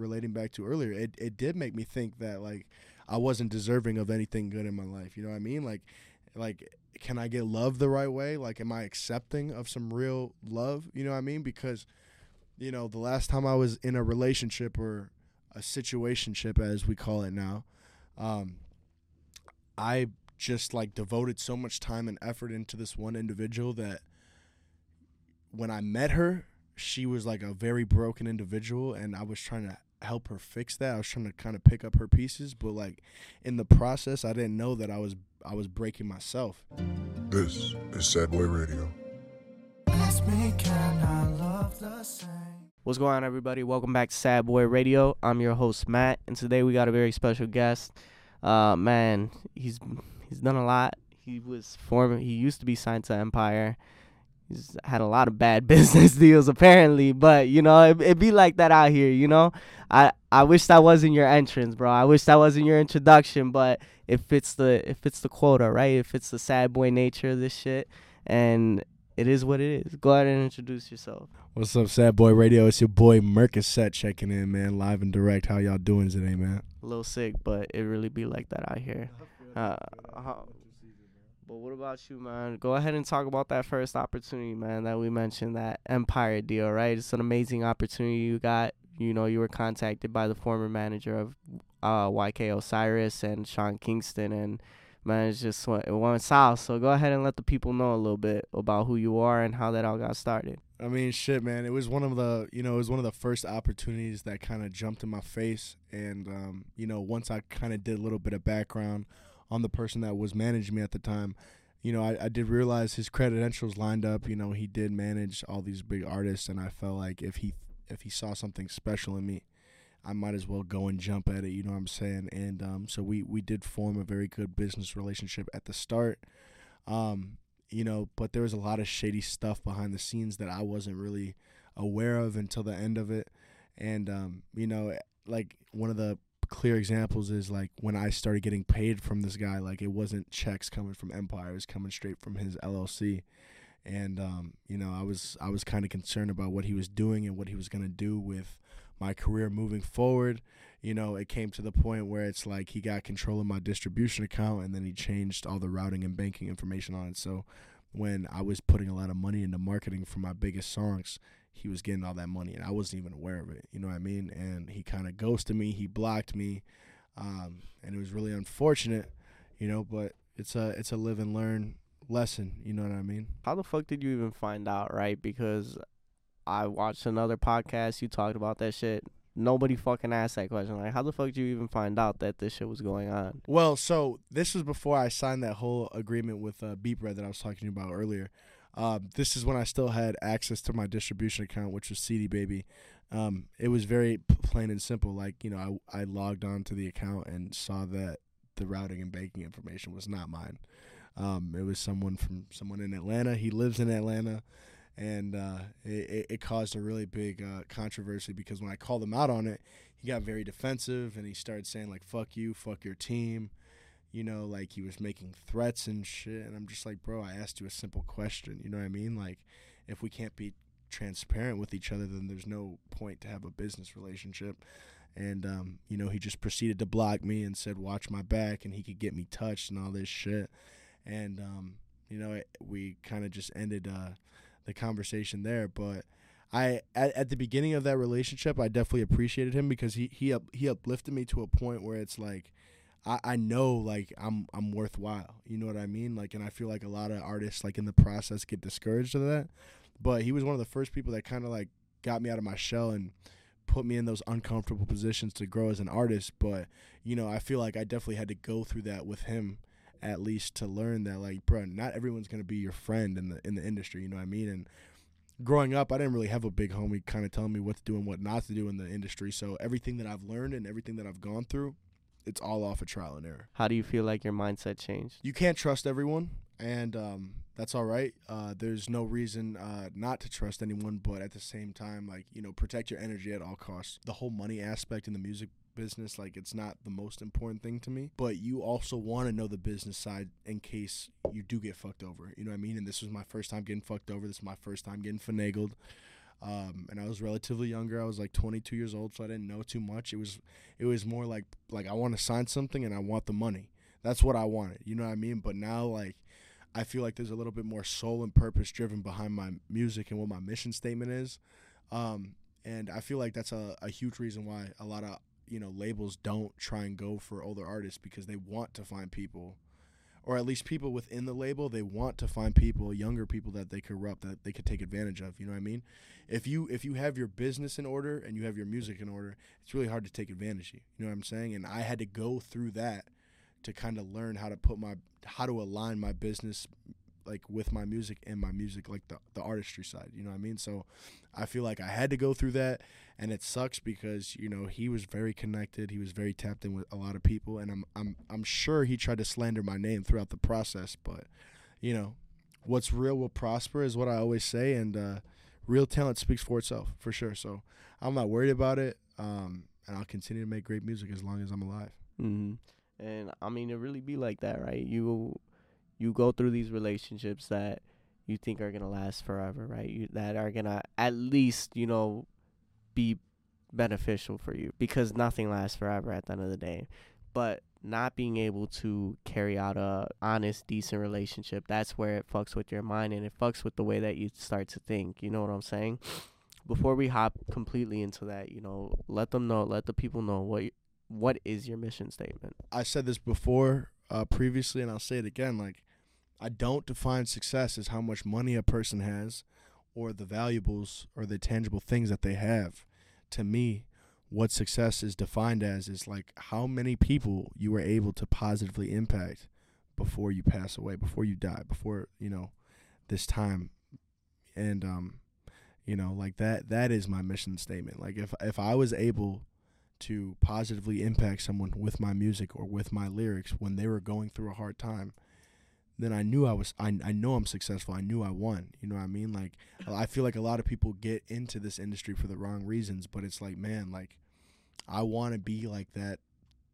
relating back to earlier, it it did make me think that like I wasn't deserving of anything good in my life. You know what I mean? Like like can I get love the right way? Like am I accepting of some real love? You know what I mean? Because you know, the last time I was in a relationship or a situationship as we call it now, um I just like devoted so much time and effort into this one individual that when I met her, she was like a very broken individual and I was trying to help her fix that. I was trying to kind of pick up her pieces, but like in the process I didn't know that I was I was breaking myself. This is Sad Boy Radio. What's going on, everybody? Welcome back to Sad Boy Radio. I'm your host Matt, and today we got a very special guest. Uh, man, he's he's done a lot. He was former. He used to be signed to Empire. He's had a lot of bad business deals apparently, but you know it, it be like that out here. You know, I I wish that wasn't your entrance, bro. I wish that wasn't your introduction, but it fits the it fits the quota, right? It fits the sad boy nature of this shit, and it is what it is. Go ahead and introduce yourself. What's up, Sad Boy Radio? It's your boy Mercaset checking in, man, live and direct. How y'all doing today, man? A little sick, but it really be like that out here. Uh, uh, but what about you, man? Go ahead and talk about that first opportunity, man, that we mentioned, that Empire deal, right? It's an amazing opportunity you got. You know, you were contacted by the former manager of uh, YK Osiris and Sean Kingston, and man, it's just went, it went south. So go ahead and let the people know a little bit about who you are and how that all got started. I mean, shit, man. It was one of the, you know, it was one of the first opportunities that kind of jumped in my face. And, um, you know, once I kind of did a little bit of background on the person that was managing me at the time, you know, I, I did realize his credentials lined up. You know, he did manage all these big artists, and I felt like if he if he saw something special in me, I might as well go and jump at it. You know what I'm saying? And um, so we we did form a very good business relationship at the start. Um, you know, but there was a lot of shady stuff behind the scenes that I wasn't really aware of until the end of it. And um, you know, like one of the clear examples is like when I started getting paid from this guy, like it wasn't checks coming from Empire, it was coming straight from his LLC. And um, you know, I was I was kind of concerned about what he was doing and what he was gonna do with my career moving forward. You know, it came to the point where it's like he got control of my distribution account and then he changed all the routing and banking information on it. So when I was putting a lot of money into marketing for my biggest songs, he was getting all that money and I wasn't even aware of it. You know what I mean? And he kind of ghosted me, he blocked me. Um, and it was really unfortunate, you know, but it's a it's a live and learn lesson, you know what I mean? How the fuck did you even find out, right? Because I watched another podcast. You talked about that shit. Nobody fucking asked that question. Like, how the fuck did you even find out that this shit was going on? Well, so this was before I signed that whole agreement with uh, beatBread that I was talking to you about earlier. Uh, this is when I still had access to my distribution account, which was CD Baby. Um, it was very plain and simple. Like you know, I I logged on to the account and saw that the routing and banking information was not mine. Um, it was someone from someone in Atlanta. He lives in Atlanta and uh, it, it caused a really big uh, controversy because when I called him out on it, he got very defensive and he started saying like "fuck you, fuck your team," you know, like he was making threats and shit. And I'm just like, bro, I asked you a simple question. You know what I mean? Like, if we can't be transparent with each other, then there's no point to have a business relationship. And um, you know, he just proceeded to block me and said, "Watch my back," and he could get me touched and all this shit. And um, you know, it, we kind of just ended. Uh, the conversation there. But I at, at the beginning of that relationship, I definitely appreciated him because he he up, he uplifted me to a point where it's like. I, I know like I'm I'm worthwhile. You know what I mean? Like and I feel like a lot of artists like in the process get discouraged of that. But he was one of the first people that kind of like got me out of my shell and put me in those uncomfortable positions to grow as an artist. But, you know, I feel like I definitely had to go through that with him at least to learn that like bro not everyone's gonna be your friend in the in the industry you know what i mean and growing up i didn't really have a big homie kind of telling me what to do and what not to do in the industry so everything that i've learned and everything that i've gone through it's all off of trial and error. How do you feel like your mindset changed? you can't trust everyone and um, that's all right. Uh, there's no reason uh, not to trust anyone but at the same time like you know protect your energy at all costs. The whole money aspect in the music business like it's not the most important thing to me but you also want to know the business side in case you do get fucked over. You know what i mean? And this was my first time getting fucked over. This is my first time getting finagled Um, and I was relatively younger. I was like 22 years old, so I didn't know too much. It was it was more like like I want to sign something and I want the money. That's what I wanted. You know what I mean? But now like I feel like there's a little bit more soul and purpose driven behind my music and what my mission statement is. Um, and I feel like that's a, a huge reason why a lot of you know labels don't try and go for older artists because they want to find people or at least people within the label they want to find people younger people that they corrupt that they could take advantage of you know what i mean? If you if you have your business in order and you have your music in order it's really hard to take advantage of you you know what i'm saying? And i had to go through that to kind of learn how to put my how to align my business like with my music and my music like the, the artistry side you know what i mean? So i feel like i had to go through that and it sucks because you know he was very connected he was very tapped in with a lot of people and i'm i'm i'm sure he tried to slander my name throughout the process but you know what's real will prosper is what i always say and uh, real talent speaks for itself for sure. So i'm not worried about it um, and i'll continue to make great music as long as i'm alive. Hmm And I mean, it really be like that, right? You you go through these relationships that you think are gonna last forever, right? You that are gonna at least you know be beneficial for you because nothing lasts forever at the end of the day. But not being able to carry out a honest, decent relationship, that's where it fucks with your mind and it fucks with the way that you start to think. You know what I'm saying? Before we hop completely into that, you know, let them know, let the people know what what is your mission statement. I said this before uh, previously, and I'll say it again. Like, I don't define success as how much money a person has, or the valuables or the tangible things that they have. To me, what success is defined as is like how many people you were able to positively impact before you pass away, before you die, before you know this time, and um, you know, like that. That is my mission statement. Like, if if I was able to positively impact someone with my music or with my lyrics when they were going through a hard time, then I knew I was I I know I'm successful. I knew I won. You know what I mean? Like I feel like a lot of people get into this industry for the wrong reasons, but it's like, man, like I want to be like that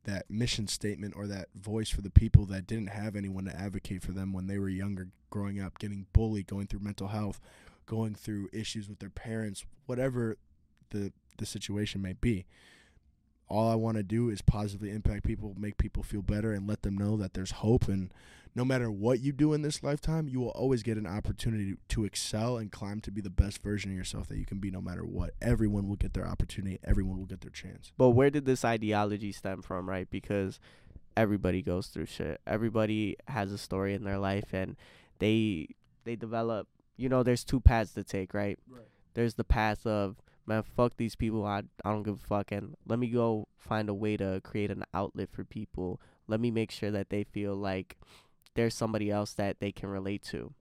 that mission statement or that voice for the people that didn't have anyone to advocate for them when they were younger growing up, getting bullied, going through mental health, going through issues with their parents, whatever the the situation may be all I want to do is positively impact people, make people feel better, and let them know that there's hope. And no matter what you do in this lifetime, you will always get an opportunity to excel and climb to be the best version of yourself that you can be no matter what. Everyone will get their opportunity, everyone will get their chance. But where did this ideology stem from, right? Because everybody goes through shit. Everybody has a story in their life and they they develop, you know, there's two paths to take, right? Right. There's the path of man, fuck these people. I I don't give a fuck and let me go find a way to create an outlet for people. Let me make sure that they feel like there's somebody else that they can relate to.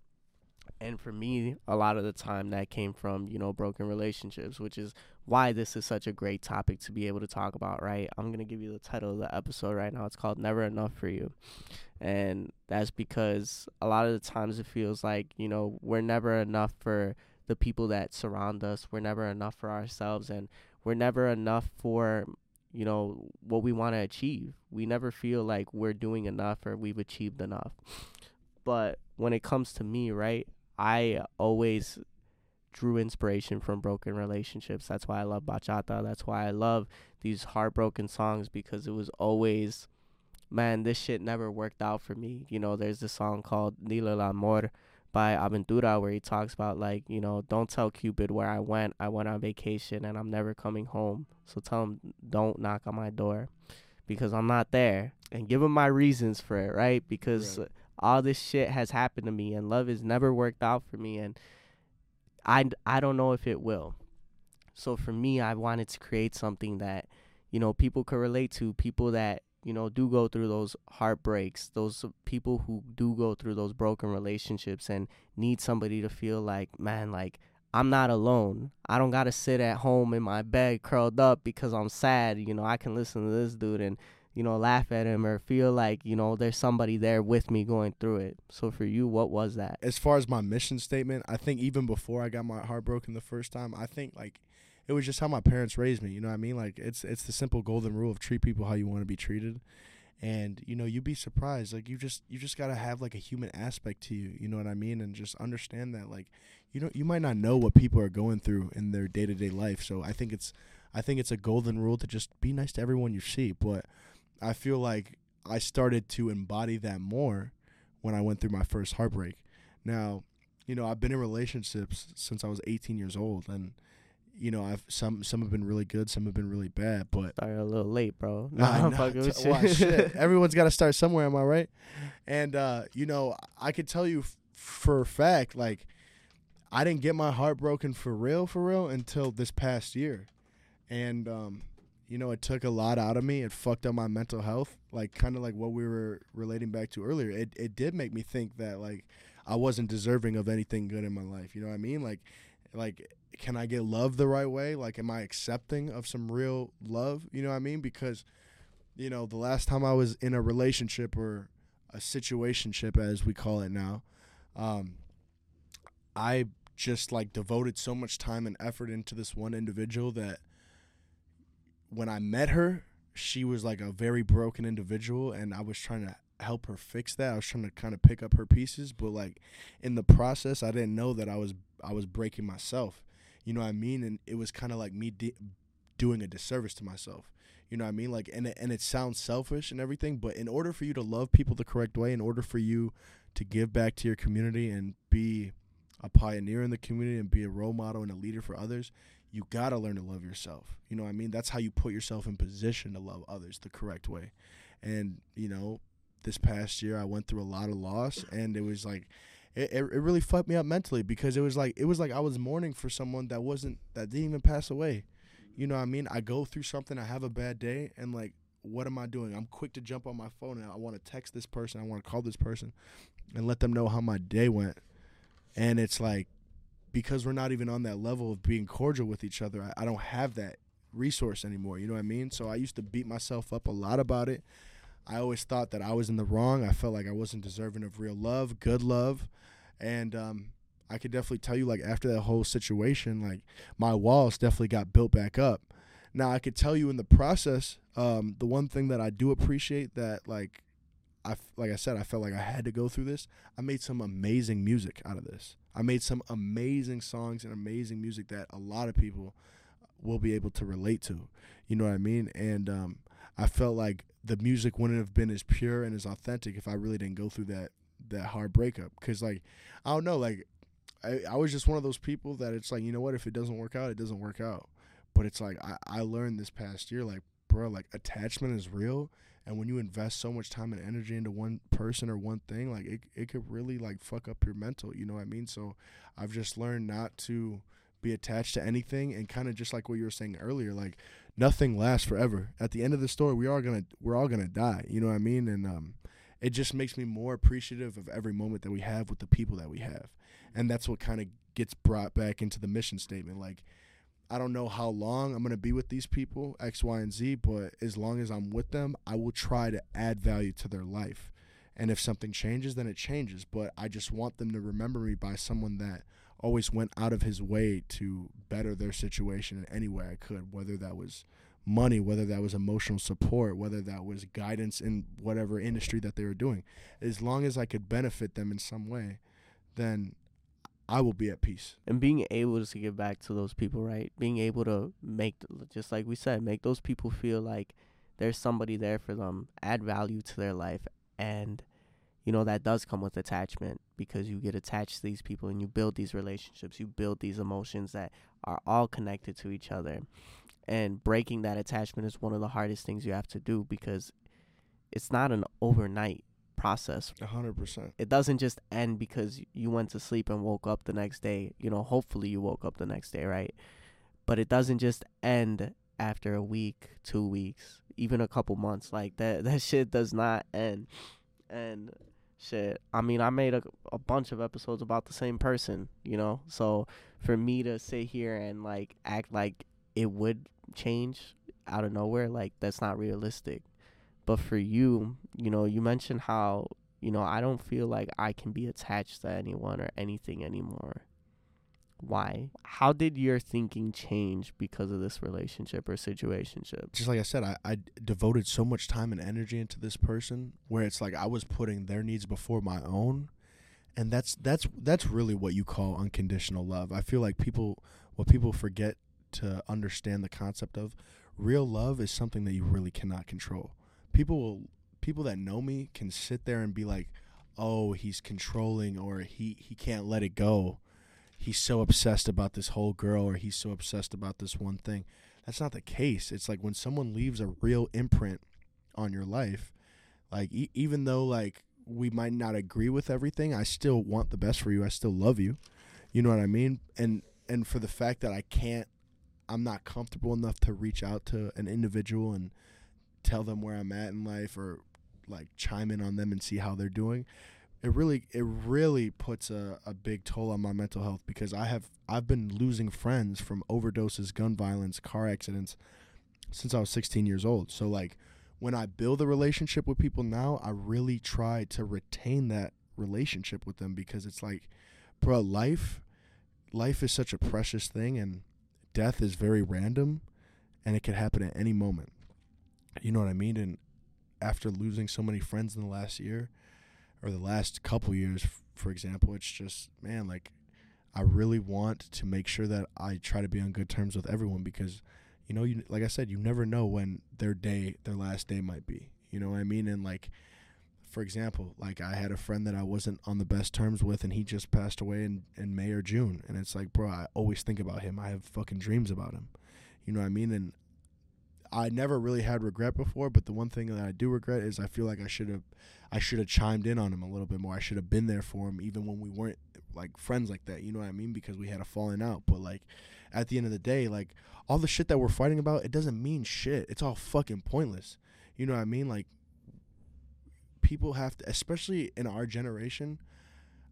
And for me, a lot of the time that came from, you know, broken relationships, which is why this is such a great topic to be able to talk about, right? I'm going to give you the title of the episode right now. It's called Never Enough for You. And that's because a lot of the times it feels like, you know, we're never enough for the people that surround us. We're never enough for ourselves and we're never enough for, you know, what we want to achieve. We never feel like we're doing enough or we've achieved enough. But when it comes to me, right? I always drew inspiration from broken relationships. That's why I love bachata. That's why I love these heartbroken songs because it was always, man, this shit never worked out for me. You know, there's this song called Dile al Amor by Aventura where he talks about like, you know, don't tell Cupid where I went. I went on vacation and I'm never coming home. So tell him don't knock on my door because I'm not there and give him my reasons for it, right? Because Right. all this shit has happened to me and love has never worked out for me and I I don't know if it will. So for me, I wanted to create something that you know people could relate to, people that you know do go through those heartbreaks, those people who do go through those broken relationships and need somebody to feel like, man, like I'm not alone. I don't got to sit at home in my bed curled up because I'm sad. You know, I can listen to this dude and you know laugh at him or feel like you know there's somebody there with me going through it. So for you, what was that? As far as my mission statement, I think even before I got my heart broken the first time, I think like it was just how my parents raised me. You know what I mean? Like it's it's the simple golden rule of treat people how you want to be treated. and you know you'd be surprised like you just you just got to have like a human aspect to you you know what i mean and just understand that like you know you might not know what people are going through in their day-to-day life so i think it's i think it's a golden rule to just be nice to everyone you see but i feel like i started to embody that more when i went through my first heartbreak now you know i've been in relationships since i was 18 years old and you know, I've some some have been really good, some have been really bad, but Started a little late, bro. Nah, Nah, I'm nah, fucking with why, shit. Everyone's got to start somewhere. Am I right? And uh, you know, I could tell you f- for a fact, like, I didn't get my heart broken for real, for real, until this past year, and um, you know, it took a lot out of me. It fucked up my mental health, like kind of like what we were relating back to earlier. It it did make me think that like I wasn't deserving of anything good in my life. You know what I mean? Like, like can I get love the right way? Like, am I accepting of some real love? You know what I mean? Because, you know, the last time I was in a relationship or a situationship, as we call it now, um, I just like devoted so much time and effort into this one individual that when I met her, she was like a very broken individual, and I was trying to help her fix that. I was trying to kind of pick up her pieces, but like in the process, I didn't know that I was I was breaking myself. You know what I mean? And it was kind of like me doing a disservice to myself. You know what I mean? Like, and and it sounds selfish and everything, but in order for you to love people the correct way, in order for you to give back to your community and be a pioneer in the community and be a role model and a leader for others, you gotta learn to love yourself. You know what I mean? That's how you put yourself in position to love others the correct way. And you know, this past year I went through a lot of loss, and it was like, it, it, it really fucked me up mentally because it was like it was like I was mourning for someone that wasn't that didn't even pass away. You know what I mean? I go through something, I have a bad day, and like, what am I doing? I'm quick to jump on my phone and I want to text this person, I want to call this person, and let them know how my day went. And it's like because we're not even on that level of being cordial with each other, I, I don't have that resource anymore. You know what I mean? So I used to beat myself up a lot about it. I always thought that I was in the wrong. I felt like I wasn't deserving of real love, good love. And um, I could definitely tell you, like, after that whole situation, like, my walls definitely got built back up. Now, I could tell you in the process, um, the one thing that I do appreciate that, like, I, like I said, I felt like I had to go through this. I made some amazing music out of this. I made some amazing songs and amazing music that a lot of people will be able to relate to. You know what I mean? And um, I felt like the music wouldn't have been as pure and as authentic if I really didn't go through that that hard breakup. Cause like I don't know, like I, I was just one of those people that it's like you know what, if it doesn't work out, it doesn't work out. But it's like I, I learned this past year, like bro, like attachment is real. And when you invest so much time and energy into one person or one thing, like it, it could really like fuck up your mental. You know what I mean? So I've just learned not to be attached to anything and kind of just like what you were saying earlier, like nothing lasts forever. At the end of the story, we are gonna we're all gonna die. You know what I mean? And um, it just makes me more appreciative of every moment that we have with the people that we have, and that's what kind of gets brought back into the mission statement. Like, I don't know how long I'm gonna be with these people, X, Y, and Z, but as long as I'm with them, I will try to add value to their life. And if something changes, then it changes. But I just want them to remember me by someone that always went out of his way to better their situation in any way I could, whether that was money, whether that was emotional support, whether that was guidance in whatever industry that they were doing. As long as I could benefit them in some way, then I will be at peace. and being able to give back to those people, right? Being able to make, just like we said, make those people feel like there's somebody there for them, add value to their life, and you know that does come with attachment because you get attached to these people and you build these relationships, you build these emotions that are all connected to each other, and breaking that attachment is one of the hardest things you have to do because it's not an overnight process hundred percent. it doesn't just end because you went to sleep and woke up the next day. You know, hopefully you woke up the next day, right? But it doesn't just end after a week, two weeks, even a couple months. Like that that shit does not end. And shit, I mean, I made a a bunch of episodes about the same person, you know? So for me to sit here and like act like it would change out of nowhere, like that's not realistic. But for you, you know, you mentioned how you know, I don't feel like I can be attached to anyone or anything anymore. Why? How did your thinking change because of this relationship or situationship? just like I said, I, I devoted so much time and energy into this person where it's like I was putting their needs before my own. And that's that's that's really what you call unconditional love. I feel like people what people forget to understand the concept of real love is something that you really cannot control. People will people that know me can sit there and be like, "Oh, he's controlling or he he can't let it go. He's so obsessed about this whole girl or he's so obsessed about this one thing." that's not the case. It's like when someone leaves a real imprint on your life, like e- even though like we might not agree with everything, I still want the best for you. I still love you. You know what I mean? And and for the fact that I can't I'm not comfortable enough to reach out to an individual and tell them where I'm at in life or like chime in on them and see how they're doing. It really it really puts a, a big toll on my mental health because I have I've been losing friends from overdoses, gun violence, car accidents since I was 16 years old. So like when I build a relationship with people now, I really try to retain that relationship with them because it's like bro, life life is such a precious thing and death is very random and it could happen at any moment. You know what I mean? And after losing so many friends in the last year or the last couple years, for example, it's just, man, like, I really want to make sure that I try to be on good terms with everyone because, you know, you like I said, you never know when their day, their last day might be. You know what I mean? And like, for example, like I had a friend that I wasn't on the best terms with, and he just passed away in in May or June, and it's like, bro, I always think about him. I have fucking dreams about him. You know what I mean? And I never really had regret before, but the one thing that I do regret is I feel like I should have I should have chimed in on him a little bit more. I should have been there for him even when we weren't like friends like that. You know what I mean? Because we had a falling out. But like at the end of the day, like all the shit that we're fighting about, it doesn't mean shit. It's all fucking pointless. You know what I mean? Like people have to especially in our generation,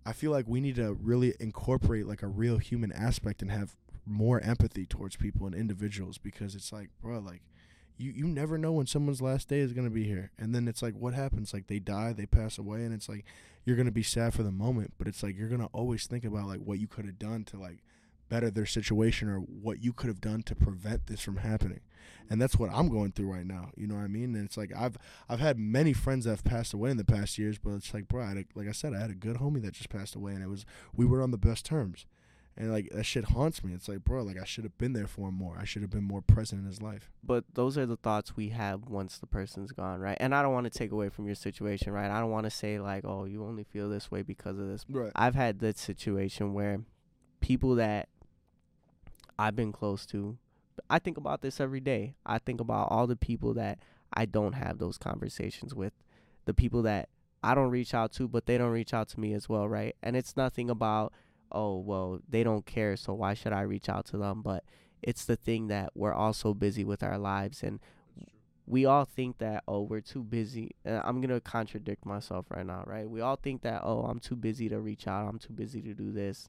I feel like we need to really incorporate like a real human aspect and have more empathy towards people and individuals because it's like, bro, like you you never know when someone's last day is going to be here. And then it's like what happens? Like they die, they pass away and it's like you're going to be sad for the moment, but it's like you're going to always think about like what you could have done to like better their situation or what you could have done to prevent this from happening. And that's what I'm going through right now. You know what I mean? And it's like I've I've had many friends that have passed away in the past years, but it's like, bro, like I said, I had a good homie that just passed away, and it was we were on the best terms, and like that shit haunts me. It's like, bro, like I should have been there for him more. I should have been more present in his life. But those are the thoughts we have once the person's gone, right? And I don't want to take away from your situation, right? I don't want to say like, oh, you only feel this way because of this. Right. I've had that situation where people that I've been close to, I think about this every day. I think about all the people that I don't have those conversations with, the people that I don't reach out to, but they don't reach out to me as well, right? And it's nothing about, oh, well, they don't care, so why should I reach out to them? But it's the thing that we're all so busy with our lives and we all think that oh we're too busy and i'm gonna contradict myself right now right? We all think that oh i'm too busy to reach out i'm too busy to do this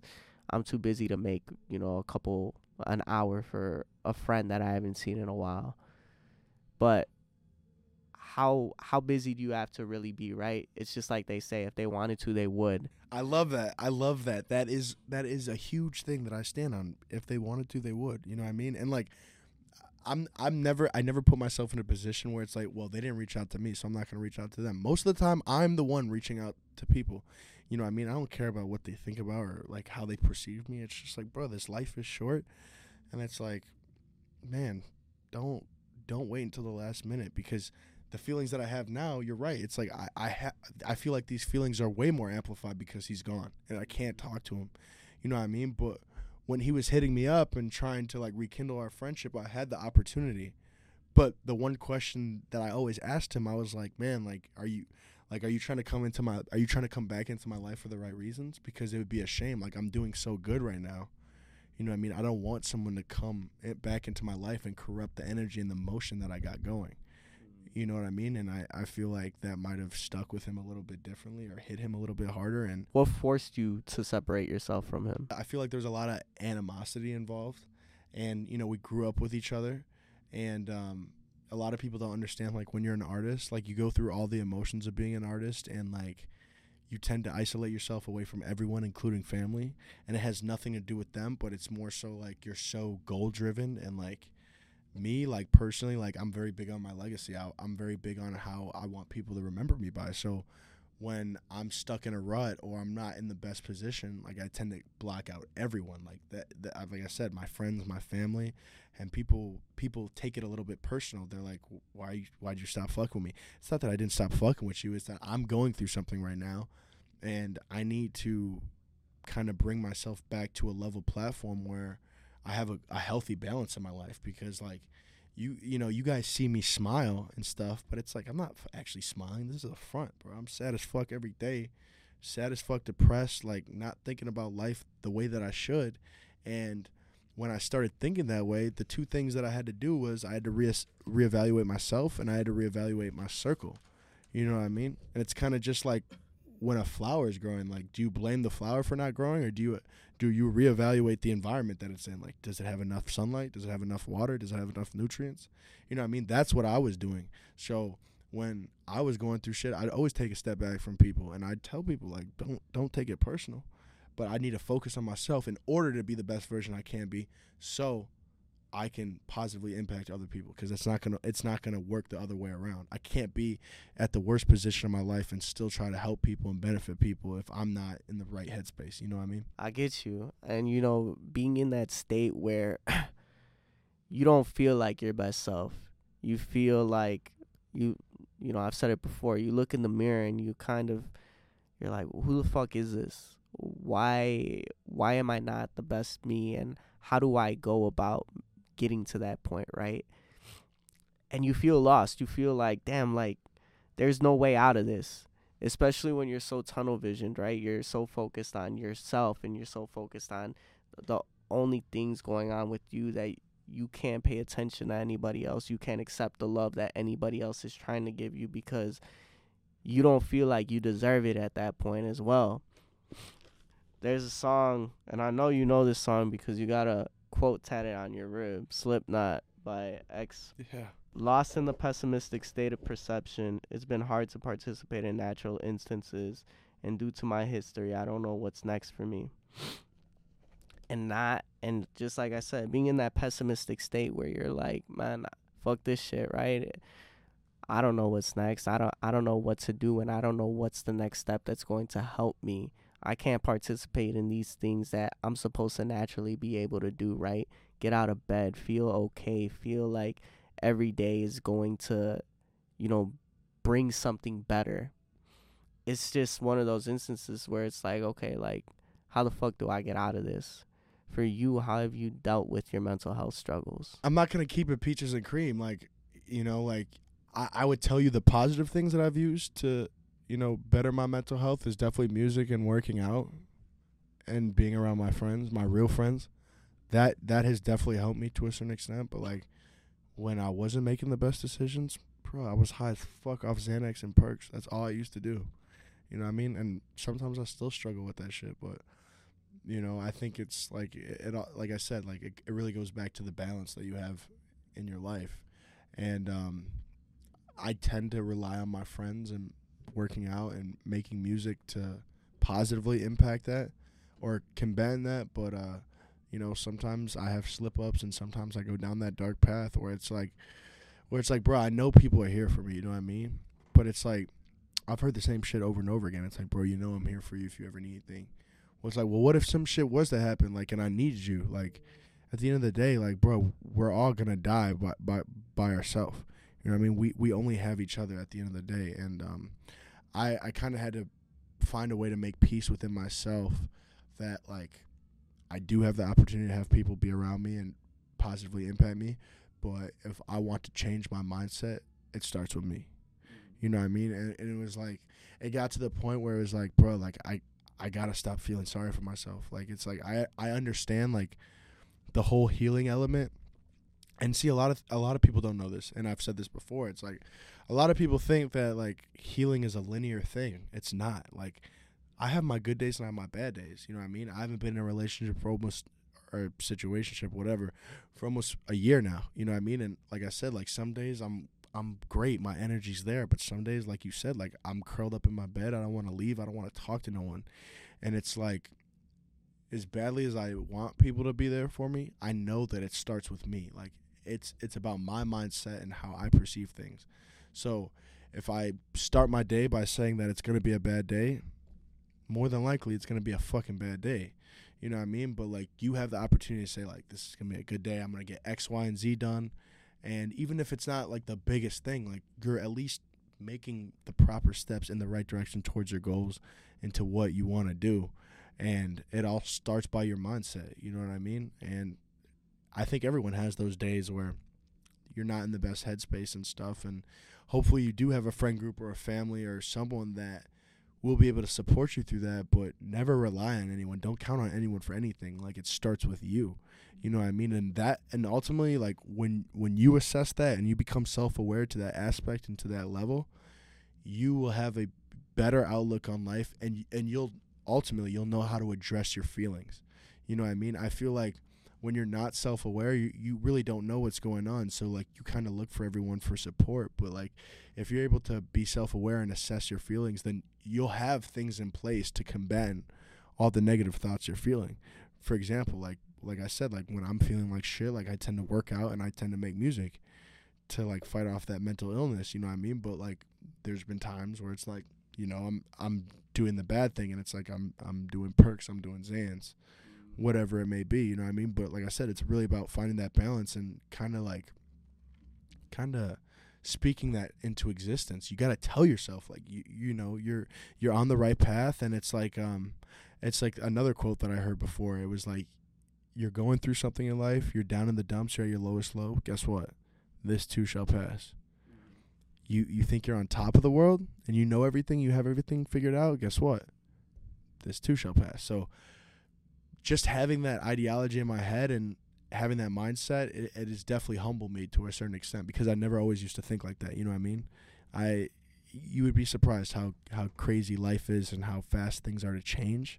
i'm too busy to make you know a couple an hour for a friend that i haven't seen in a while. But how how busy do you have to really be right it's just like they say if they wanted to they would I love that. I love that. That is that is a huge thing that I stand on. If they wanted to, they would. You know what I mean? And like I'm I'm never I never put myself in a position where it's like, well, they didn't reach out to me, so I'm not going to reach out to them. Most of the time, I'm the one reaching out to people. You know what I mean? I don't care about what they think about or like how they perceive me. It's just like, bro, this life is short. And it's like, man, don't don't wait until the last minute because the feelings that I have now, you're right. It's like I I ha- I feel like these feelings are way more amplified because he's gone and I can't talk to him. You know what I mean? But when he was hitting me up and trying to like rekindle our friendship, I had the opportunity. But the one question that I always asked him, I was like, "Man, like are you like are you trying to come into my are you trying to come back into my life for the right reasons? Because it would be a shame. Like I'm doing so good right now. You know what I mean? I don't want someone to come eh, back into my life and corrupt the energy and the motion that I got going. You know what I mean? And I, I feel like that might have stuck with him a little bit differently or hit him a little bit harder. And what forced you to separate yourself from him I feel like there's a lot of animosity involved. And, you know, we grew up with each other. And um, a lot of people don't understand, like, when you're an artist, like, you go through all the emotions of being an artist. And, like, you tend to isolate yourself away from everyone, including family, and it has nothing to do with them, but it's more so like you're so goal driven and like me, like personally, like I'm very big on my legacy. I, I'm very big on how I want people to remember me by. So when I'm stuck in a rut or I'm not in the best position, like I tend to block out everyone. Like that, that like I said, my friends, my family, and people people take it a little bit personal. They're like, "Why why'd you stop fucking with me?" It's not that I didn't stop fucking with you. It's that I'm going through something right now, and I need to kind of bring myself back to a level platform where I have a, a healthy balance in my life because like you you know you guys see me smile and stuff but it's like i'm not actually smiling. This is a front bro. I'm sad as fuck every day. Sad as fuck depressed like not thinking about life the way that i should. And when i started thinking that way the two things that i had to do was i had to re- reevaluate myself and i had to reevaluate my circle. You know what i mean? And it's kind of just like when a flower is growing like do you blame the flower for not growing or do you do you reevaluate the environment that it's in? Like does it have enough sunlight? Does it have enough water? Does it have enough nutrients? You know what i mean? That's what i was doing. So when i was going through shit i'd always take a step back from people and i'd tell people like don't don't take it personal but i need to focus on myself in order to be the best version i can be. So I can positively impact other people because it's not gonna it's not gonna work the other way around. I can't be at the worst position of my life and still try to help people and benefit people if I'm not in the right headspace. You know what I mean? I get you, and you know, being in that state where you don't feel like your best self, you feel like you you know I've said it before. You look in the mirror and you kind of you're like, who the fuck is this? Why why am I not the best me? And how do I go about getting to that point, right? And you feel lost. You feel like, damn, like there's no way out of this. Especially when you're so tunnel visioned, right? You're so focused on yourself and you're so focused on the only things going on with you that you can't pay attention to anybody else. You can't accept the love that anybody else is trying to give you because you don't feel like you deserve it at that point as well. There's a song, and I know you know this song because you got a quote tatted on your rib Slipknot by X. Yeah. Lost in the pessimistic state of perception, it's been hard to participate in natural instances, and due to my history, I don't know what's next for me. And not, and just like I said, being in that pessimistic state where you're like, man, fuck this shit, right? I don't know what's next. I don't, I don't know what to do, and I don't know what's the next step that's going to help me I can't participate in these things that I'm supposed to naturally be able to do, right? Get out of bed, feel okay, feel like every day is going to, you know, bring something better. It's just one of those instances where it's like, okay, like, how the fuck do I get out of this? For you, how have you dealt with your mental health struggles? I'm not gonna keep it peaches and cream. Like, you know, like I, I would tell you the positive things that I've used to you know, better my mental health is definitely music and working out and being around my friends, my real friends. That that has definitely helped me to a certain extent. But like when I wasn't making the best decisions, bro, I was high as fuck off Xanax and perks. That's all I used to do. You know what I mean? And sometimes I still struggle with that shit, but you know, I think it's like it, it like I said, like it, it really goes back to the balance that you have in your life. And um I tend to rely on my friends and working out and making music to positively impact that or combat that. But uh, you know, sometimes I have slip ups and sometimes I go down that dark path where it's like where it's like, bro, I know people are here for me, you know what I mean? But it's like I've heard the same shit over and over again. It's like, bro, you know I'm here for you if you ever need anything. Well, it's like, well, what if some shit was to happen, like, and I needed you? Like, at the end of the day, like, bro, we're all gonna die by by by ourselves. You know what I mean? We we only have each other at the end of the day, and um, I I kind of had to find a way to make peace within myself that like I do have the opportunity to have people be around me and positively impact me, but if I want to change my mindset, it starts with me. Mm-hmm. You know what I mean? And, and it was like it got to the point where it was like, bro, like I I gotta stop feeling sorry for myself. Like it's like I I understand like the whole healing element and see a lot of a lot of people don't know this and i've said this before it's like a lot of people think that like healing is a linear thing it's not like i have my good days and i have my bad days you know what i mean i haven't been in a relationship for almost or situationship whatever for almost a year now you know what i mean and like i said like some days i'm I'm great. My energy's there. But some days, like you said, like I'm curled up in my bed. I don't want to leave. I don't want to talk to no one. And it's like, as badly as I want people to be there for me, I know that it starts with me. Like it's it's about my mindset and how I perceive things. So if I start my day by saying that it's gonna be a bad day, more than likely it's gonna be a fucking bad day. You know what I mean? But like you have the opportunity to say like this is gonna be a good day. I'm gonna get X, Y, and Z done. And even if it's not like the biggest thing, like you're at least making the proper steps in the right direction towards your goals and to what you want to do. And it all starts by your mindset. You know what I mean? And I think everyone has those days where you're not in the best headspace and stuff. And hopefully you do have a friend group or a family or someone that will be able to support you through that, but never rely on anyone. Don't count on anyone for anything. Like it starts with you. You know what I mean? And that and ultimately like when when you assess that and you become self-aware to that aspect and to that level, you will have a better outlook on life and and you'll ultimately you'll know how to address your feelings. You know what I mean? I feel like when you're not self-aware you, you really don't know what's going on. So like you kind of look for everyone for support but like if you're able to be self-aware and assess your feelings then you'll have things in place to combat all the negative thoughts you're feeling. For example like like i said like when i'm feeling like shit like i tend to work out and i tend to make music to like fight off that mental illness you know what i mean? But like there's been times where it's like you know i'm i'm doing the bad thing and it's like i'm i'm doing perks i'm doing xans whatever it may be, you know what I mean? But like I said, it's really about finding that balance and kind of like kind of speaking that into existence. You got to tell yourself like you you know, you're you're on the right path and it's like um it's like another quote that I heard before. It was like you're going through something in life, you're down in the dumps, you're at your lowest low. Guess what? This too shall pass. You you think you're on top of the world and you know everything, you have everything figured out. Guess what? This too shall pass. So just having that ideology in my head and having that mindset, it, it has definitely humbled me to a certain extent because I never always used to think like that. You know what I mean? I you would be surprised how how crazy life is and how fast things are to change.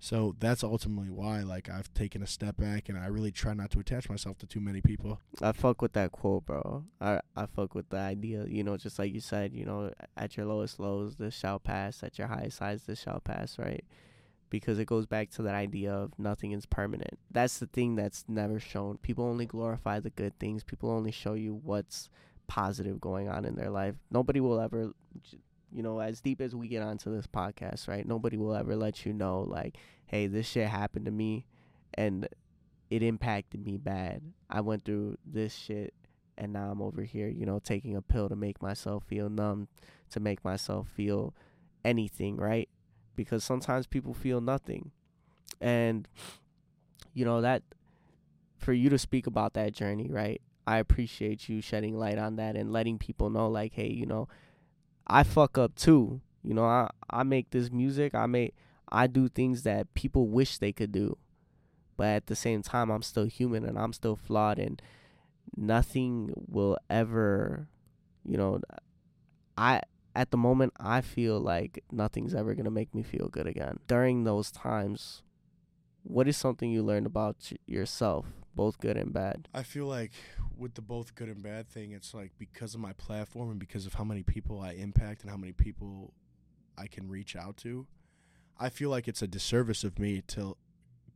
So that's ultimately why like I've taken a step back and I really try not to attach myself to too many people. I fuck with that quote, bro. I I fuck with the idea, you know, just like you said, you know, at your lowest lows this shall pass, at your highest highs this shall pass, right? Because it goes back to that idea of nothing is permanent. That's the thing that's never shown. People only glorify the good things. People only show you what's positive going on in their life. Nobody will ever you know, as deep as we get onto this podcast, right? Nobody will ever let you know like, hey, this shit happened to me and it impacted me bad. I went through this shit and now I'm over here, you know, taking a pill to make myself feel numb, to make myself feel anything, right? Because sometimes people feel nothing. And you know that for you to speak about that journey, right? I appreciate you shedding light on that and letting people know like, hey, you know, I fuck up too. You know, I I make this music, I make I do things that people wish they could do. But at the same time, I'm still human and I'm still flawed and nothing will ever, you know, I at the moment I feel like nothing's ever going to make me feel good again. During those times, what is something you learned about yourself, both good and bad? I feel like with the both good and bad thing, it's like because of my platform and because of how many people I impact and how many people I can reach out to, I feel like it's a disservice of me to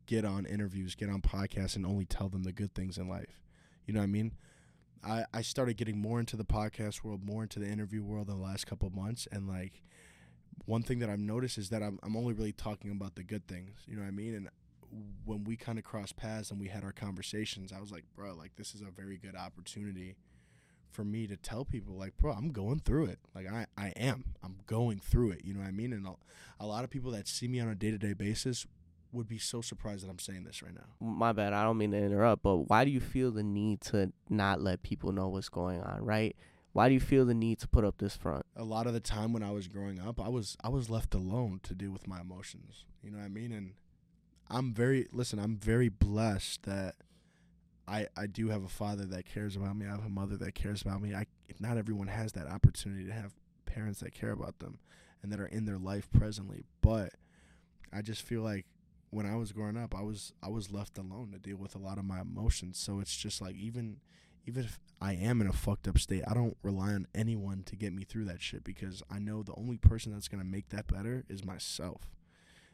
get on interviews, get on podcasts, and only tell them the good things in life. You know what I mean? I, I started getting more into the podcast world, more into the interview world in the last couple months, and like one thing that I've noticed is that I'm I'm only really talking about the good things. You know what I mean? And when we kind of crossed paths and we had our conversations, I was like, bro, like this is a very good opportunity for me to tell people, like, bro, I'm going through it. Like I I am. I'm going through it. You know what I mean? And a, a lot of people that see me on a day to day basis would be so surprised that I'm saying this right now. My bad. I don't mean to interrupt, but why do you feel the need to not let people know what's going on, right? Why do you feel the need to put up this front? A lot of the time when I was growing up, I was I was left alone to deal with my emotions. You know what I mean? And I'm very listen, I'm very blessed that I I do have a father that cares about me. I have a mother that cares about me. I not everyone has that opportunity to have parents that care about them and that are in their life presently, but I just feel like when I was growing up, I was I was left alone to deal with a lot of my emotions. So it's just like even even if I am in a fucked up state, I don't rely on anyone to get me through that shit because I know the only person that's gonna make that better is myself.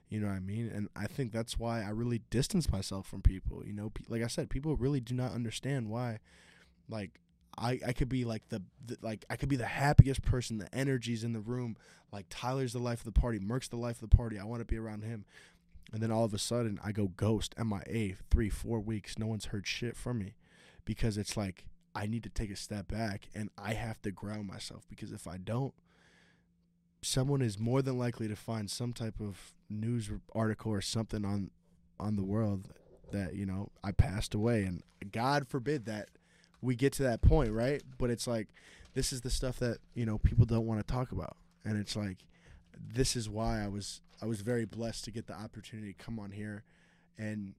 You know what I mean? And I think that's why I really distance myself from people. You know, Pe- like I said, people really do not understand why. Like I, I could be like the, the like I could be the happiest person. The energy's in the room. Like Tyler's the life of the party. Merck's the life of the party. I want to be around him. And then all of a sudden, I go ghost, MIA, three, four weeks. No one's heard shit from me because it's like I need to take a step back and I have to ground myself because if I don't, someone is more than likely to find some type of news article or something on on the world that you know I passed away and God forbid that we get to that point, right? But it's like this is the stuff that you know people don't want to talk about, and it's like this is why I was I was very blessed to get the opportunity to come on here and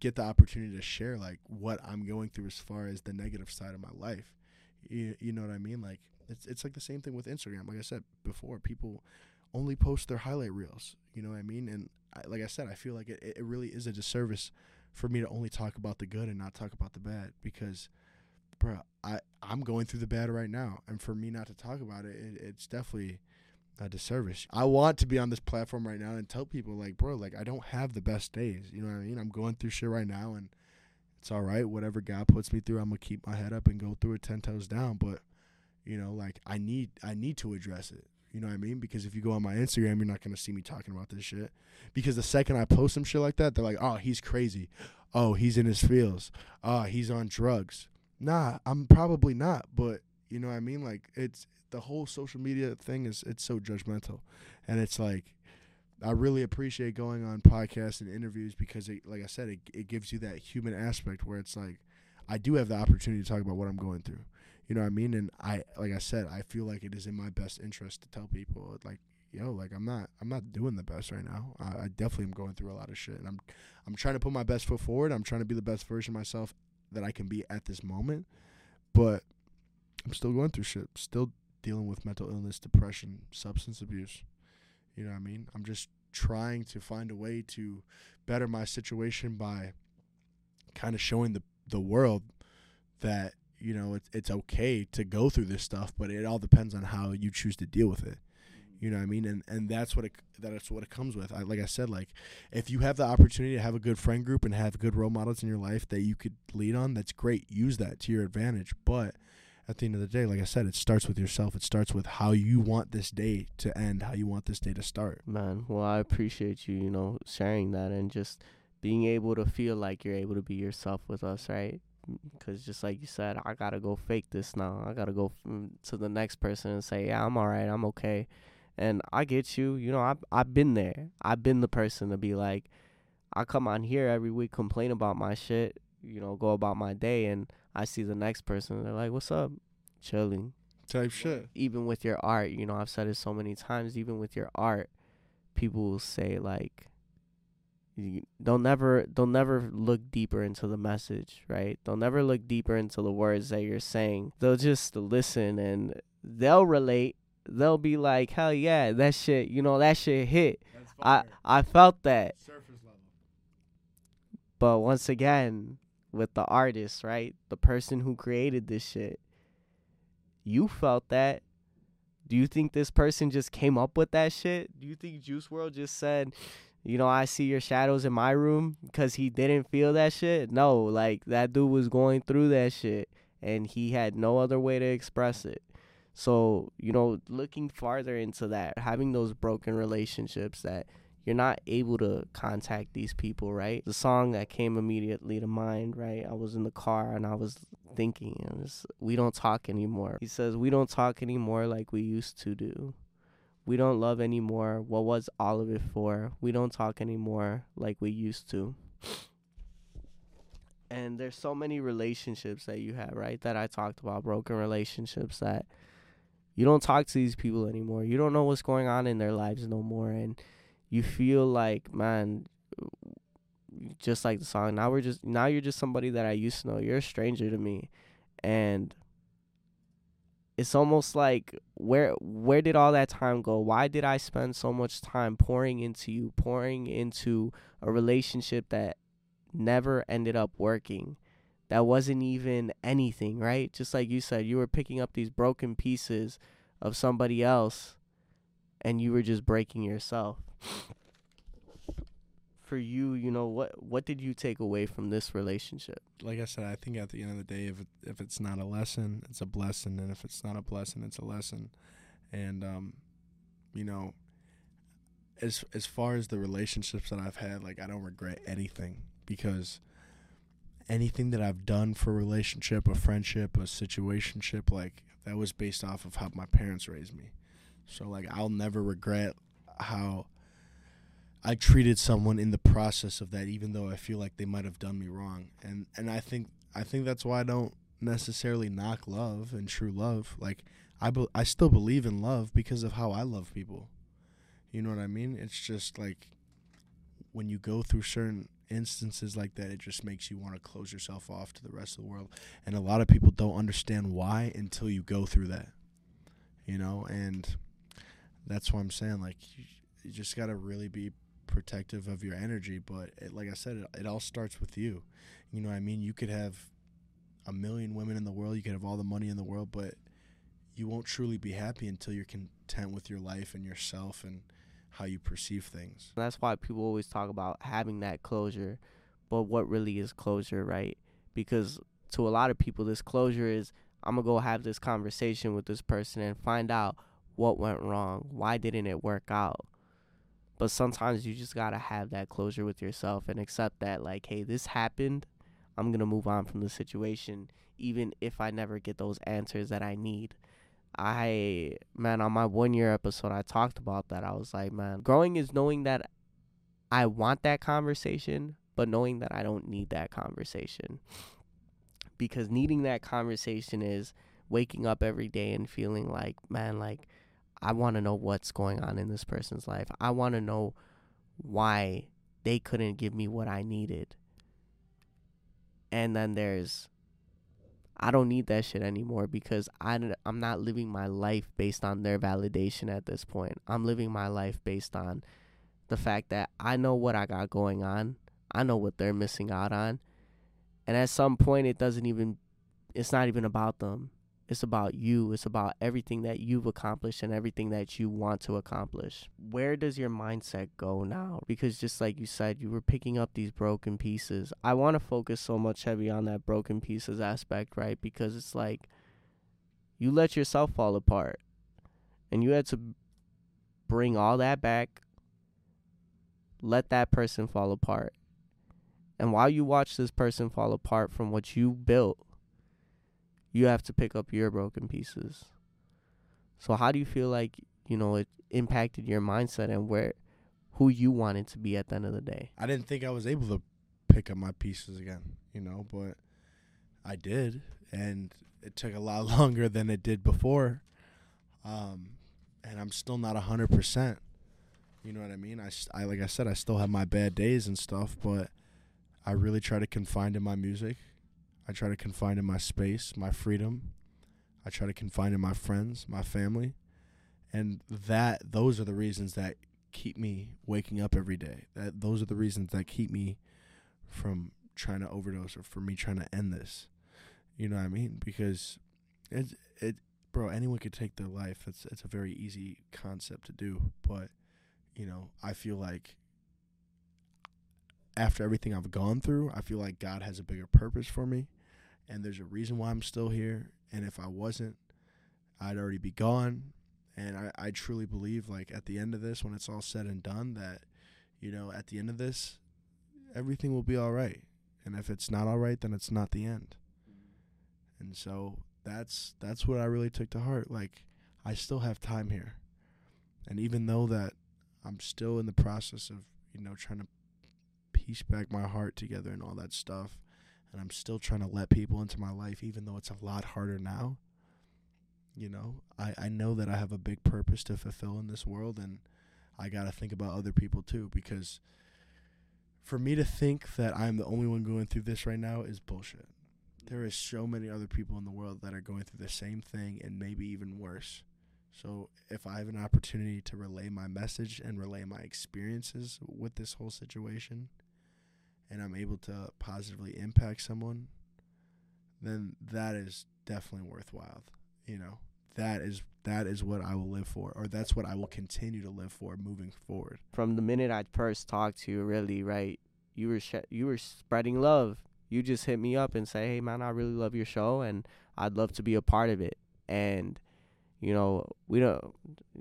get the opportunity to share like what I'm going through as far as the negative side of my life. You, you know what I mean? Like it's it's like the same thing with Instagram. Like I said before, people only post their highlight reels. You know what I mean? And I, like I said, I feel like it, it really is a disservice for me to only talk about the good and not talk about the bad because bro, I I'm going through the bad right now, and for me not to talk about it, it it's definitely a disservice. I want to be on this platform right now and tell people like, bro, like I don't have the best days. You know what I mean? I'm going through shit right now, and it's all right. Whatever God puts me through, I'm gonna keep my head up and go through it ten toes down. But you know, like I need I need to address it. You know what I mean? Because if you go on my Instagram, you're not gonna see me talking about this shit. Because the second I post some shit like that, they're like, "Oh, he's crazy. Oh, he's in his feels. Oh, he's on drugs." Nah, I'm probably not, but you know what I mean? Like it's the whole social media thing is it's so judgmental. And it's like I really appreciate going on podcasts and interviews because it like I said, it it gives you that human aspect where it's like I do have the opportunity to talk about what I'm going through. You know what I mean? And I like I said, I feel like it is in my best interest to tell people like yo, like I'm not I'm not doing the best right now. I, I definitely am going through a lot of shit and I'm I'm trying to put my best foot forward. I'm trying to be the best version of myself that I can be at this moment. But I'm still going through shit. Still dealing with mental illness, depression, substance abuse. You know what I mean? I'm just trying to find a way to better my situation by kind of showing the the world that you know it's it's okay to go through this stuff, but it all depends on how you choose to deal with it. You know what I mean? And and that's what it that's what it comes with. I, like I said, like if you have the opportunity to have a good friend group and have good role models in your life that you could lead on, that's great. Use that to your advantage. But at the end of the day, like I said, it starts with yourself. It starts with how you want this day to end, how you want this day to start. Man, well, I appreciate you, you know, sharing that and just being able to feel like you're able to be yourself with us, right? Because just like you said, I gotta go fake this now. I gotta go f- mm, to the next person and say, yeah, I'm alright, I'm okay. And I get you. You know, I've I've been there. I've been the person to be like, I come on here every week, complain about my shit. You know, go about my day, and I see the next person. They're like, "What's up?" Chilling. Type shit. Even with your art, you know, I've said it so many times. Even with your art, people will say like, you, they'll never they'll never look deeper into the message, right? They'll never look deeper into the words that you're saying. They'll just listen and they'll relate they'll be like, hell yeah, that shit, you know, that shit hit. I I felt that. Surface level. But once again, with the artist, right? The person who created this shit, you felt that. Do you think this person just came up with that shit? Do you think Juice WRLD just said, you know, I see your shadows in my room because he didn't feel that shit? No, like that dude was going through that shit and he had no other way to express it. So, you know, looking farther into that, having those broken relationships that you're not able to contact these people, right? The song that came immediately to mind, right? I was in the car and I was thinking, was, we don't talk anymore. He says, we don't talk anymore like we used to do. We don't love anymore. What was all of it for? We don't talk anymore like we used to. And there's so many relationships that you have, right? That I talked about, broken relationships that you don't talk to these people anymore. You don't know what's going on in their lives no more. And you feel like, man, just like the song, now we're just, now you're just somebody that I used to know. You're a stranger to me. And it's almost like where where did all that time go why did i spend so much time pouring into you pouring into a relationship that never ended up working that wasn't even anything, right? Just like you said, you were picking up these broken pieces of somebody else and you were just breaking yourself. For you, you know, what what did you take away from this relationship? Like I said, I think at the end of the day, if it, if it's not a lesson, it's a blessing, and if it's not a blessing, it's a lesson. And um, you know, as as far as the relationships that I've had, like I don't regret anything because anything that I've done for a relationship, a friendship, a situationship, like that was based off of how my parents raised me. So like I'll never regret how I treated someone in the process of that even though I feel like they might have done me wrong. And and I think I think that's why I don't necessarily knock love and true love. Like I be, I still believe in love because of how I love people. You know what I mean? It's just like when you go through certain instances like that, it just makes you want to close yourself off to the rest of the world. And a lot of people don't understand why until you go through that. You know, and that's why I'm saying like you, you just got to really be protective of your energy, but it, like I said it, it all starts with you. You know what I mean? You could have a million women in the world, you could have all the money in the world, but you won't truly be happy until you're content with your life and yourself and how you perceive things. That's why people always talk about having that closure. But what really is closure, right? Because to a lot of people, this closure is I'm going to go have this conversation with this person and find out what went wrong. Why didn't it work out? But sometimes you just got to have that closure with yourself and accept that, like, hey, this happened. I'm going to move on from the situation, even if I never get those answers that I need. I man on my one year episode I talked about that. I was like, man, growing is knowing that I want that conversation, but knowing that I don't need that conversation. Because needing that conversation is waking up every day and feeling like, man, like I want to know what's going on in this person's life. I want to know why they couldn't give me what I needed. And then there's I don't need that shit anymore because I, I'm not living my life based on their validation at this point. I'm living my life based on the fact that I know what I got going on. I know what they're missing out on. And at some point, it doesn't even, it's not even about them. It's about you. It's about everything that you've accomplished and everything that you want to accomplish. Where does your mindset go now? Because just like you said, you were picking up these broken pieces. I want to focus so much heavy on that broken pieces aspect, right? Because it's like you let yourself fall apart and you had to bring all that back, let that person fall apart. And while you watch this person fall apart from what you built, you have to pick up your broken pieces. So how do you feel like, you know, it impacted your mindset and where who you wanted to be at the end of the day? I didn't think I was able to pick up my pieces again, you know, but I did and it took a lot longer than it did before. Um and I'm still not a 100%. You know what I mean? I, I like I said I still have my bad days and stuff, but I really try to confine to my music I try to confine in my space, my freedom. I try to confine in my friends, my family. And that those are the reasons that keep me waking up every day. That those are the reasons that keep me from trying to overdose or for me trying to end this. You know what I mean? Because it it bro, anyone could take their life. It's it's a very easy concept to do, but you know, I feel like after everything I've gone through, I feel like God has a bigger purpose for me, and there's a reason why I'm still here. And if I wasn't, I'd already be gone. And I, I truly believe, like, at the end of this, when it's all said and done, that, you know, at the end of this, everything will be all right. And if it's not all right, then it's not the end. And so that's that's what I really took to heart. Like, I still have time here. And even though that I'm still in the process of, you know, trying to piece back my heart together and all that stuff. And I'm still trying to let people into my life, even though it's a lot harder now. You know, I, I know that I have a big purpose to fulfill in this world, and I got to think about other people too, because for me to think that I'm the only one going through this right now is bullshit. There is so many other people in the world that are going through the same thing and maybe even worse. So if I have an opportunity to relay my message and relay my experiences with this whole situation, and I'm able to positively impact someone, then that is definitely worthwhile. You know, that is that is what I will live for, or that's what I will continue to live for moving forward. From the minute I first talked to you, really, right? You were sh- you were spreading love. You just hit me up and say, "Hey, man, I really love your show, and I'd love to be a part of it." And you know, we don't,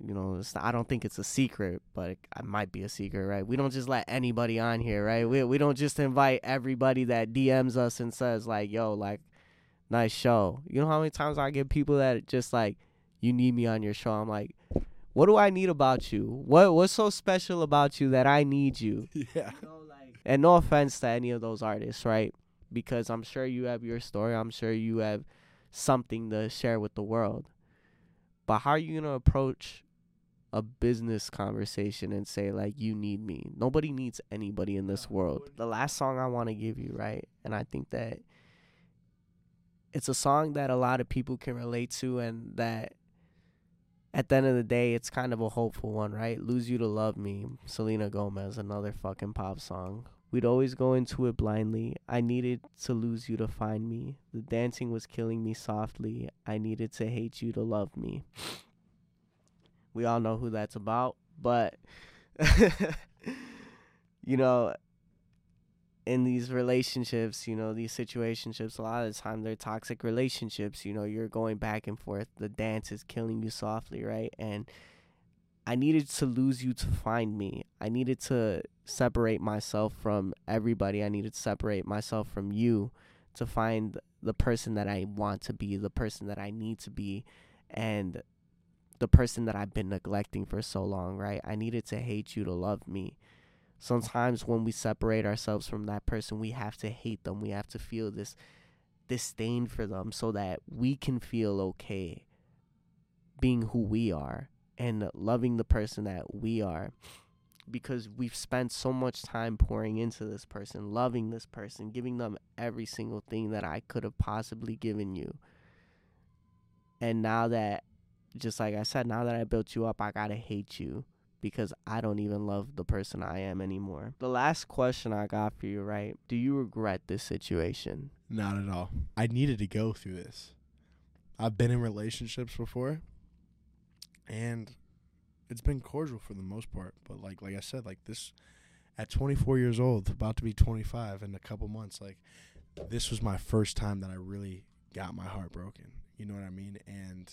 you know, it's I don't think it's a secret, but it, it might be a secret, right? We don't just let anybody on here, right? We we don't just invite everybody that DMs us and says like, "Yo, like, nice show." You know how many times I get people that just like, "You need me on your show." I'm like, "What do I need about you? What what's so special about you that I need you?" Yeah. You know, like, and no offense to any of those artists, right? Because I'm sure you have your story. I'm sure you have something to share with the world. But how are you gonna approach a business conversation and say like you need me? Nobody needs anybody in this world. The last song I want to give you, right? And I think that it's a song that a lot of people can relate to and that at the end of the day it's kind of a hopeful one, right? Lose You to Love Me, Selena Gomez, another fucking pop song. We'd always go into it blindly. I needed to lose you to find me. The dancing was killing me softly. I needed to hate you to love me. We all know who that's about, but you know, in these relationships, you know, these situationships, a lot of the time they're toxic relationships. You know, you're going back and forth. The dance is killing you softly, right? And I needed to lose you to find me. I needed to separate myself from everybody. I needed to separate myself from you to find the person that I want to be, the person that I need to be, and the person that I've been neglecting for so long, right? I needed to hate you to love me. Sometimes when we separate ourselves from that person, we have to hate them. We have to feel this disdain for them so that we can feel okay being who we are and loving the person that we are because we've spent so much time pouring into this person, loving this person, giving them every single thing that I could have possibly given you. And now that, just like I said, now that I built you up, I gotta hate you because I don't even love the person I am anymore. The last question I got for you, right? Do you regret this situation? Not at all. I needed to go through this. I've been in relationships before, and it's been cordial for the most part. But like like I said, like this, at 24 years old, about to be 25 in a couple months, like this was my first time that I really got my heart broken. You know what I mean? And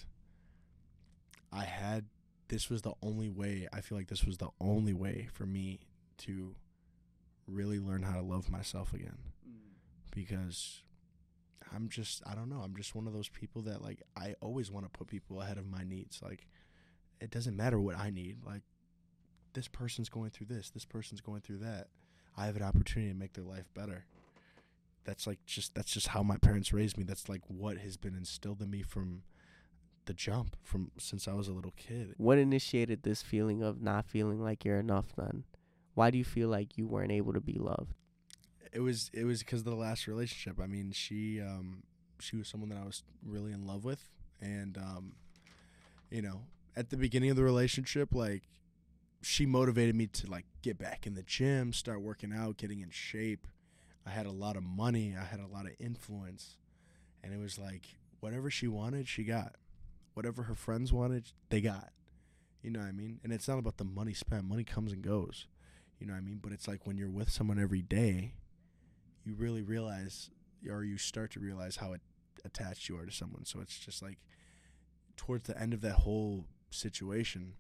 I had this was the only way. I feel like this was the only way for me to really learn how to love myself again mm. because I'm just I don't know, I'm just one of those people that like I always want to put people ahead of my needs. Like it doesn't matter what I need. Like this person's going through this, this person's going through that. I have an opportunity to make their life better. That's like just that's just how my parents raised me. That's like what has been instilled in me from the jump from since I was a little kid. What initiated this feeling of not feeling like you're enough then? Why do you feel like you weren't able to be loved? It was it was because of the last relationship. I mean, she um she was someone that I was really in love with and um you know, at the beginning of the relationship like she motivated me to like get back in the gym, start working out, getting in shape. I had a lot of money, I had a lot of influence. And it was like whatever she wanted, she got. Whatever her friends wanted, they got. You know what I mean? And it's not about the money spent. Money comes and goes. You know what I mean? But it's like when you're with someone every day, you really realize or you start to realize how attached you are to someone. So it's just like towards the end of that whole situation,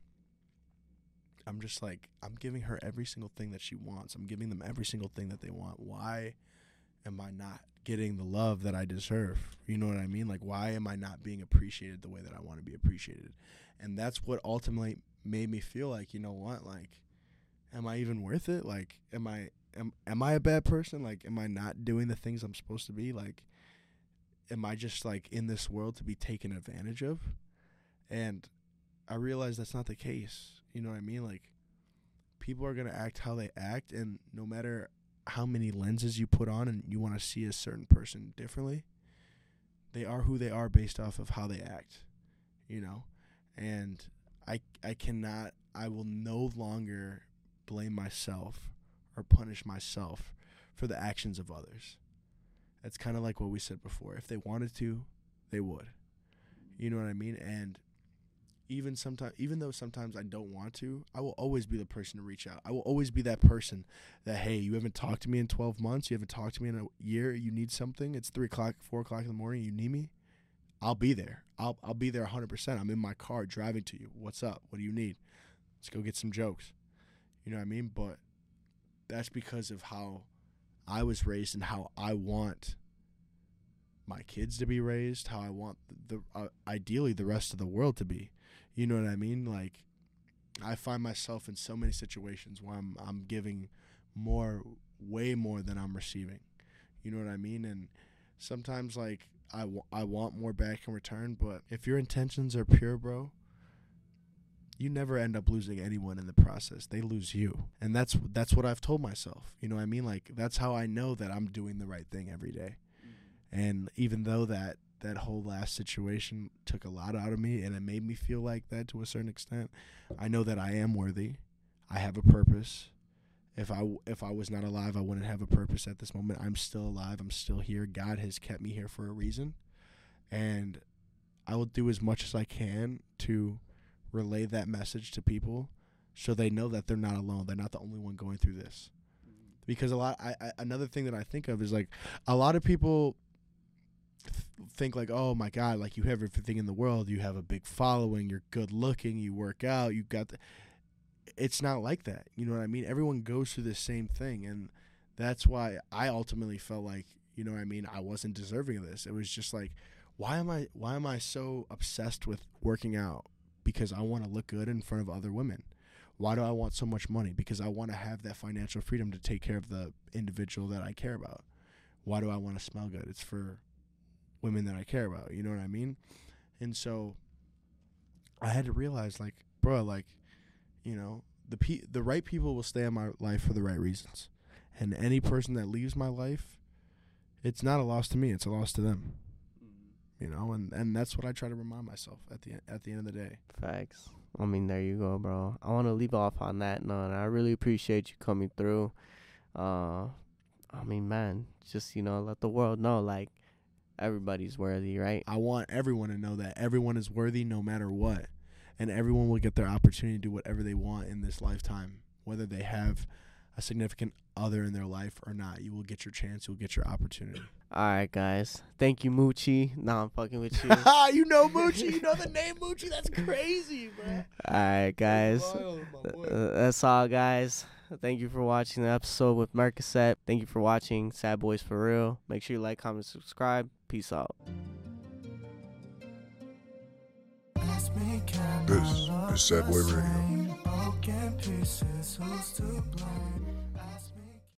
I'm just like I'm giving her every single thing that she wants. I'm giving them every single thing that they want. Why am I not getting the love that I deserve? You know what I mean? Like why am I not being appreciated the way that I want to be appreciated? And that's what ultimately made me feel like, you know what? Like am I even worth it? Like am I am am I a bad person? Like am I not doing the things I'm supposed to be? Like am I just like in this world to be taken advantage of? And I realize that's not the case. You know what I mean? Like people are going to act how they act and no matter how many lenses you put on and you want to see a certain person differently, they are who they are based off of how they act, you know? And I I cannot I will no longer blame myself or punish myself for the actions of others. It's kind of like what we said before. If they wanted to, they would. You know what I mean? And even sometimes even though sometimes I don't want to, I will always be the person to reach out. I will always be that person that hey, you haven't talked to me in twelve months, you haven't talked to me in a year, you need something, it's three o'clock, four o'clock in the morning, you need me, I'll be there. I'll I'll be there hundred percent. I'm in my car driving to you. What's up? What do you need? Let's go get some jokes. You know what I mean? But that's because of how I was raised and how I want my kids to be raised, how I want the, uh, ideally the rest of the world to be. You know what I mean? Like I find myself in so many situations where I'm I'm giving more way more than I'm receiving. You know what I mean? And sometimes like I, w- I want more back in return, but if your intentions are pure, bro, you never end up losing anyone in the process. They lose you. And that's that's what I've told myself. You know what I mean? Like that's how I know that I'm doing the right thing every day. Mm. And even though that that whole last situation took a lot out of me and it made me feel like that to a certain extent, I know that I am worthy. I have a purpose. If I if I was not alive, I wouldn't have a purpose at this moment. I'm still alive. I'm still here. God has kept me here for a reason. And I will do as much as I can to relay that message to people so they know that they're not alone. They're not the only one going through this. Mm-hmm. Because a lot I, I another thing that I think of is like a lot of people think like, "Oh my god, like you have everything in the world. You have a big following, you're good looking, you work out, you got the it's not like that. You know what I mean? Everyone goes through the same thing and that's why I ultimately felt like, you know what I mean, I wasn't deserving of this. It was just like why am I why am I so obsessed with working out? Because I want to look good in front of other women. Why do I want so much money? Because I want to have that financial freedom to take care of the individual that I care about. Why do I want to smell good? It's for women that I care about. You know what I mean? And so I had to realize, like, bro, like, you know, the pe- the right people will stay in my life for the right reasons, and any person that leaves my life, it's not a loss to me; it's a loss to them. You know, and and that's what I try to remind myself at the at the end of the day. Facts. I mean, there you go, bro. I want to leave off on that note. and I really appreciate you coming through. Uh, I mean, man, just you know, let the world know like everybody's worthy, right? I want everyone to know that everyone is worthy no matter what. And everyone will get their opportunity to do whatever they want in this lifetime, whether they have a significant other in their life or not. You will get your chance, you'll get your opportunity. All right, guys. Thank you, Moochie. Nah, I'm fucking with you. you know Moochie, you know the name Moochie. That's crazy, bro. all right, guys. Uh, that's all, guys. Thank you for watching the episode with Mercaset. Thank you for watching Sad Boys for Real. Make sure you like, comment, subscribe. Peace out. This is Sad Boy Radio.